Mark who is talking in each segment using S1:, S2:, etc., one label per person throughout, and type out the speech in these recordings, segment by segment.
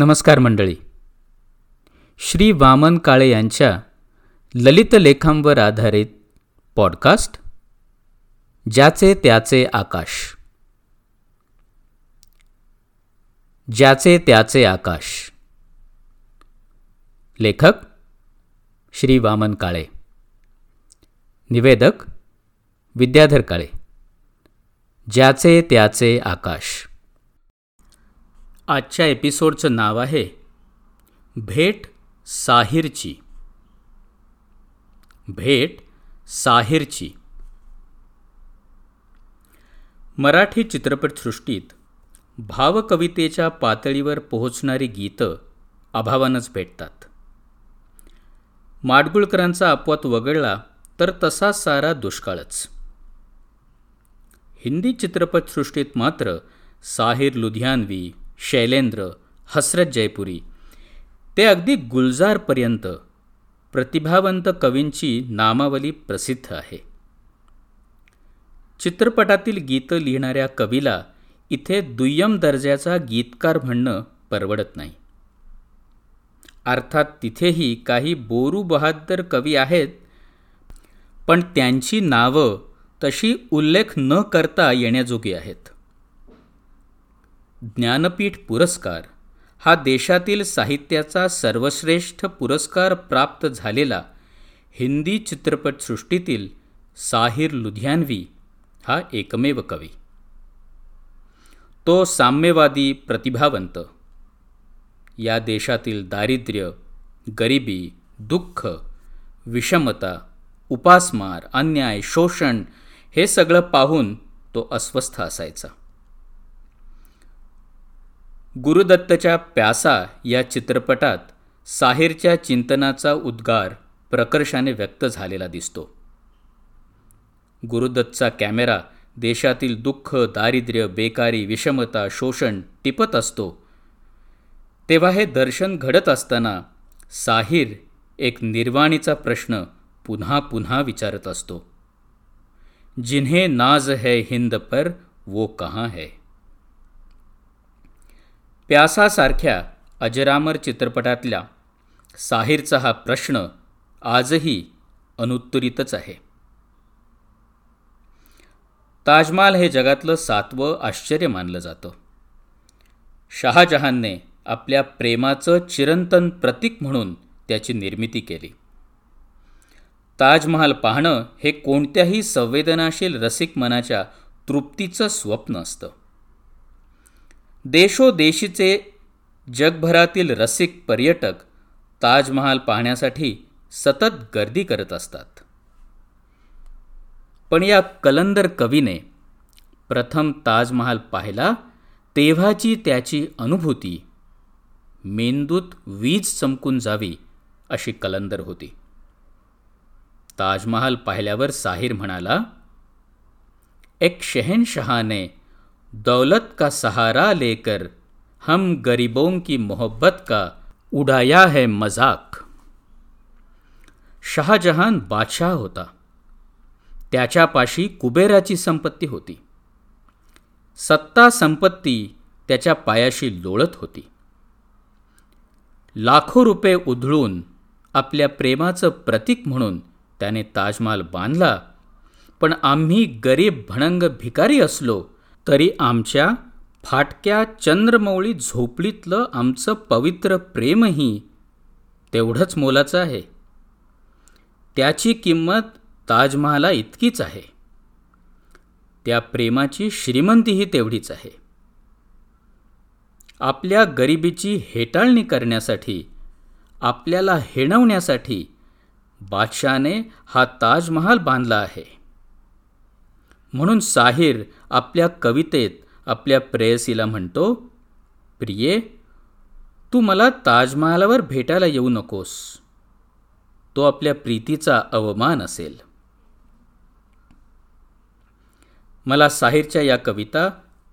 S1: नमस्कार मंडळी. श्री वामन काळे यांच्या ललित लेखांवर आधारित पॉडकास्ट ज्याचे त्याचे आकाश. ज्याचे त्याचे आकाश. लेखक श्री वामन काळे. निवेदक विद्याधर काळे. ज्याचे त्याचे आकाश. आजच्या एपिसोडचं नाव आहे भेट साहिरची. भेट साहिरची. मराठी चित्रपटसृष्टीत भावकवितेच्या पातळीवर पोहोचणारी गीतं अभावानंच भेटतात. माडगुळकरांचा अपवाद वगळला तर तसा सारा दुष्काळच. हिंदी चित्रपटसृष्टीत मात्र साहिर लुधियानवी शैलेंद्र हसरत जयपुरी. ते अगदी गुलजारपर्यंत प्रतिभावंत कवींची नामावली प्रसिद्ध आहे. चित्रपटातील गीतं लिहिणाऱ्या कवीला इथे दुय्यम दर्जाचा गीतकार म्हणणं परवडत नाही. अर्थात तिथेही काही बोरू बहादर कवी आहेत पण त्यांची नावं तशी उल्लेख न करता येण्याजोगी आहेत. ज्ञानपीठ पुरस्कार हा देशातील साहित्याचा सर्वश्रेष्ठ पुरस्कार प्राप्त झालेला हिंदी चित्रपटसृष्टीतील साहिर लुधियानवी हा एकमेव कवी. तो साम्यवादी प्रतिभावंत. या देशातील दारिद्र्य गरिबी दुःख विषमता उपासमार अन्याय शोषण हे सगळं पाहून तो अस्वस्थ असायचा. गुरुदत्तच्या प्यासा या चित्रपटात साहिरच्या चिंतनाचा उद्गार प्रकर्षाने व्यक्त झालेला दिसतो. गुरुदत्तचा कॅमेरा देशातील दुःख दारिद्र्य बेकारी विषमता शोषण टिपत असतो. तेव्हा हे दर्शन घडत असताना साहिर एक निर्वाणीचा प्रश्न पुन्हा पुन्हा विचारत असतो. जिन्हे नाज है हिंद पर वो कहाँ है? प्यासासारख्या अजरामर चित्रपटातल्या साहिरचा हा प्रश्न आजही अनुत्तरितच आहे. ताजमहाल हे जगातलं सातवं आश्चर्य मानलं जातं. शहाजहानने आपल्या प्रेमाचं चिरंतन प्रतीक म्हणून त्याची निर्मिती केली. ताजमहाल पाहणं हे कोणत्याही संवेदनाशील रसिक मनाच्या तृप्तीचं स्वप्न असतं. देशोदेशीचे जगभरातील रसिक पर्यटक ताजमहाल पाहण्यासाठी सतत गर्दी करत असतात. पण या कलंदर कवीने प्रथम ताजमहाल पाहिला तेव्हाची त्याची अनुभूती मेंदूत वीज चमकून जावी अशी कलंदर होती. ताजमहाल पाहिल्यावर साहिर म्हणाला एक शहनशहाने दौलत का सहारा लेकर हम गरीबों की मोहब्बत का उडाया है मजाक। शहाजहान बादशाह होता। त्याच्यापाशी कुबेराची संपत्ती होती। सत्ता संपत्ती त्याच्या पायाशी लोळत होती। लाखो रुपये उधळून आपल्या प्रेमाचं प्रतीक म्हणून त्याने ताजमहाल बांधला पण आम्ही गरीब भणंग भिकारी असलो तरी आमच्या फाटक्या चंद्रमौळी झोपडीतलं आमचं पवित्र प्रेमही तेवढंच मोलाचं आहे. त्याची किंमत ताजमहाला इतकीच आहे. त्या प्रेमाची श्रीमंतीही तेवढीच आहे. आपल्या गरिबीची हेटाळणी करण्यासाठी आपल्याला हेणवण्यासाठी बादशाने हा ताजमहाल बांधला आहे. म्हणून साहिर आपल्या कवितेत आपल्या प्रेयसीला म्हणतो प्रिये तू मला ताजमहालावर भेटायला येऊ नकोस. तो आपल्या प्रीतीचा अवमान असेल. मला साहिरच्या या कविता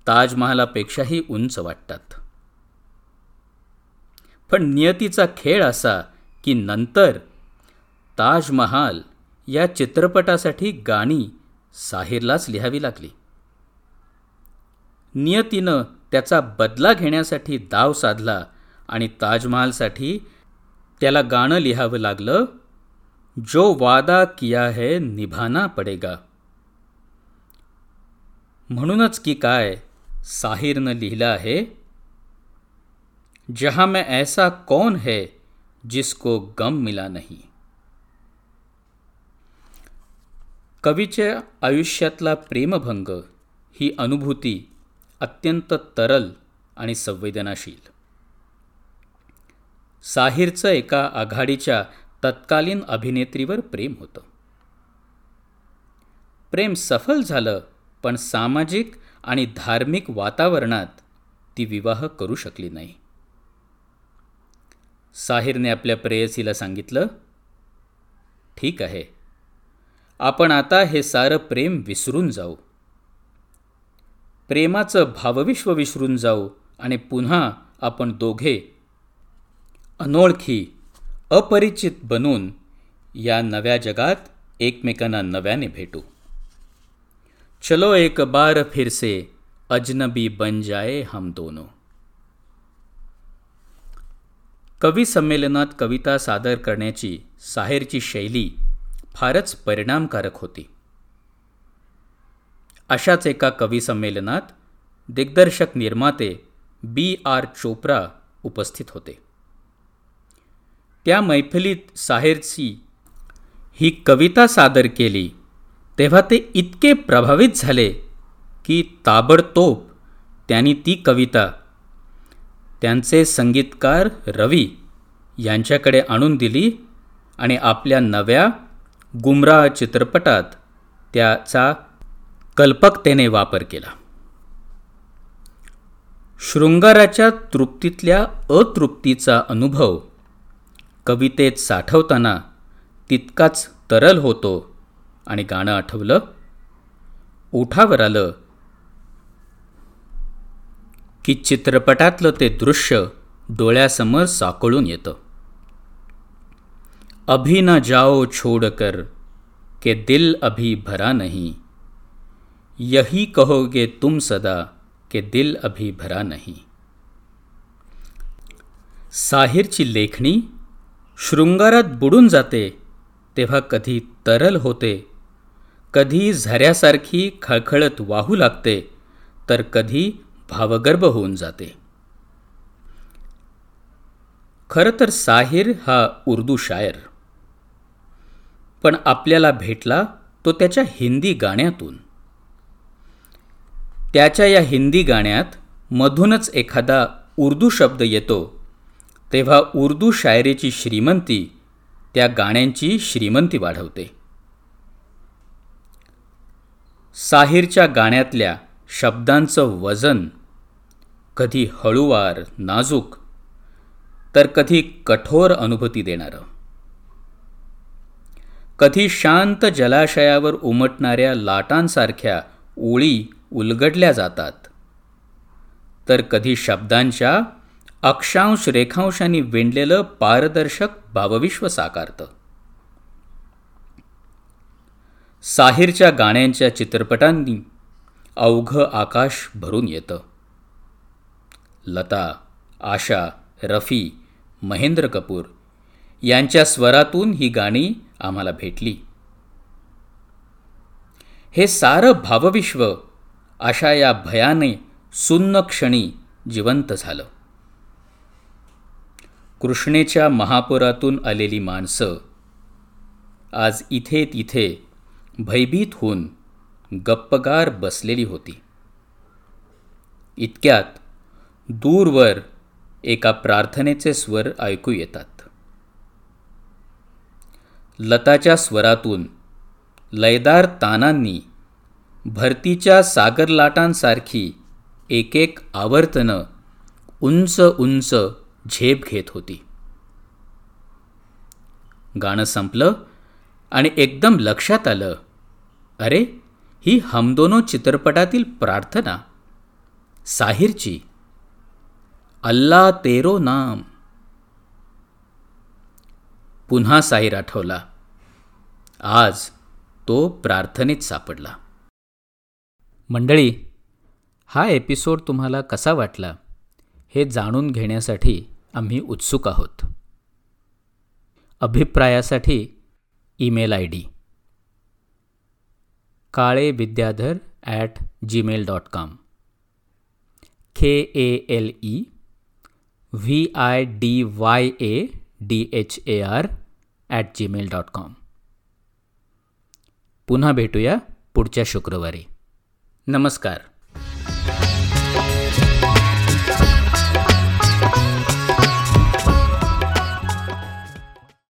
S1: ताजमहालापेक्षाही उंच वाटतात. पण नियतीचा खेळ असा की नंतर ताजमहाल या चित्रपटासाठी गाणी साहिरलाच लिहावी लागली. नियतीनं त्याचा बदला घेण्यासाठी दाव साधला आणि ताजमहालसाठी त्याला गाणं लिहावं लागलं जो वादा किया है निभाना पडेगा. म्हणूनच की काय साहिरनं लिहिलं आहे जहां में ऐसा कौन है जिसको गम मिला नहीं. कवीच्या आयुष्यातला प्रेमभंग ही अनुभूती अत्यंत तरल आणि संवेदनाशील. साहिरचं एका आघाडीच्या तत्कालीन अभिनेत्रीवर प्रेम होतं. प्रेम सफल झालं पण सामाजिक आणि धार्मिक वातावरणात ती विवाह करू शकली नाही. साहिरने आपल्या प्रेयसीला सांगितलं ठीक आहे आपण आता हे सारं प्रेम विसरून जाऊ. प्रेमाचं भावविश्व विसरून जाऊ आणि पुन्हा आपण दोघे अनोळखी अपरिचित बनून या नव्या जगात एकमेकांना नव्याने भेटू. चलो एक बार फिर से अजनबी बन जाए हम दोनों. कवी संमेलनात कविता सादर करण्याची साहेरची शैली फारच परिणामकारक होती. अशाच एका कविसंमेलनात दिग्दर्शक निर्माते बी आर चोप्रा उपस्थित होते. त्या मैफिलीत साहेरची ही कविता सादर केली तेव्हा ते इतके प्रभावित झाले की ताबडतोब त्यांनी ती कविता त्यांचे संगीतकार रवी यांच्याकडे आणून दिली आणि आपल्या नव्या गुमराह चित्रपटात त्याचा कल्पकतेने वापर केला. शृंगाराच्या तृप्तीतल्या अतृप्तीचा अनुभव कवितेत साठवताना तितकाच तरल होतो आणि गाणं आठवलं ओठावर आलं की चित्रपटातलं ते दृश्य डोळ्यासमोर साकळून येतं. अभी न जाओ छोड़कर के दिल अभी भरा नहीं। यही कहोगे तुम सदा के दिल अभी भरा नहीं। साहिरची लेखणी शृंगारात बुडून जाते तेव्हा कधी तरल होते कधी झऱ्यासारखी खळखळत वाहू लागते तर कधी भावगर्भ होऊन जाते। खरं तर साहिर हा उर्दू शायर। पण आपल्याला भेटला तो त्याच्या हिंदी गाण्यातून. त्याच्या या हिंदी गाण्यात मधूनच एखादा उर्दू शब्द येतो तेव्हा उर्दू शायरीची श्रीमंती त्या गाण्यांची श्रीमंती वाढवते. साहिरच्या गाण्यातल्या शब्दांचं वजन कधी हळूवार नाजूक तर कधी कठोर अनुभूती देणारं. कधी शांत जलाशयावर उमटणाऱ्या लाटांसारख्या ओळी उलगडल्या जातात. तर कधी शब्दांच्या अक्षांश रेखांशांनी विणलेलं पारदर्शक भावविश्व साकारतं. साहिरच्या गाण्यांच्या चित्रपटांनी अवघं आकाश भरून येतं. लता आशा रफी महेंद्र कपूर यांच्या स्वरातून ही गाणी आम्हाला भेटली. हे सारं भावविश्व अशा या भयाने सुन्न क्षणी जिवंत झालं. कृष्णेच्या महापुरातून आलेली माणसं आज इथे तिथे भयभीत होऊन गप्पगार बसलेली होती. इतक्यात दूरवर एका प्रार्थनेचे स्वर ऐकू येतात. लताच्या स्वरातून. लयदार तानांनी भरतीच्या सागरलाटांसारखी एक एक आवर्तनं उंच उंच झेप घेत होती. गाणं संपलं आणि एकदम लक्षात आलं. अरे ही हमदोनो चित्रपटातील प्रार्थना. साहिरची. अल्ला तेरो नाम. पुन्हा साईर आठवला आज तो प्रार्थनेत सापडला. मंडळी हा एपिसोड तुम्हाला कसा वाटला हे जाणून घेण्यासाठी आम्ही उत्सुक आहोत. अभिप्रायासाठी email I D Kale Vidyadhar at Gmail dot com. K A L E V I D Y A D H A R at Gmail dot com पुन्हा भेटूया पुढच्या शुक्रवारी. नमस्कार.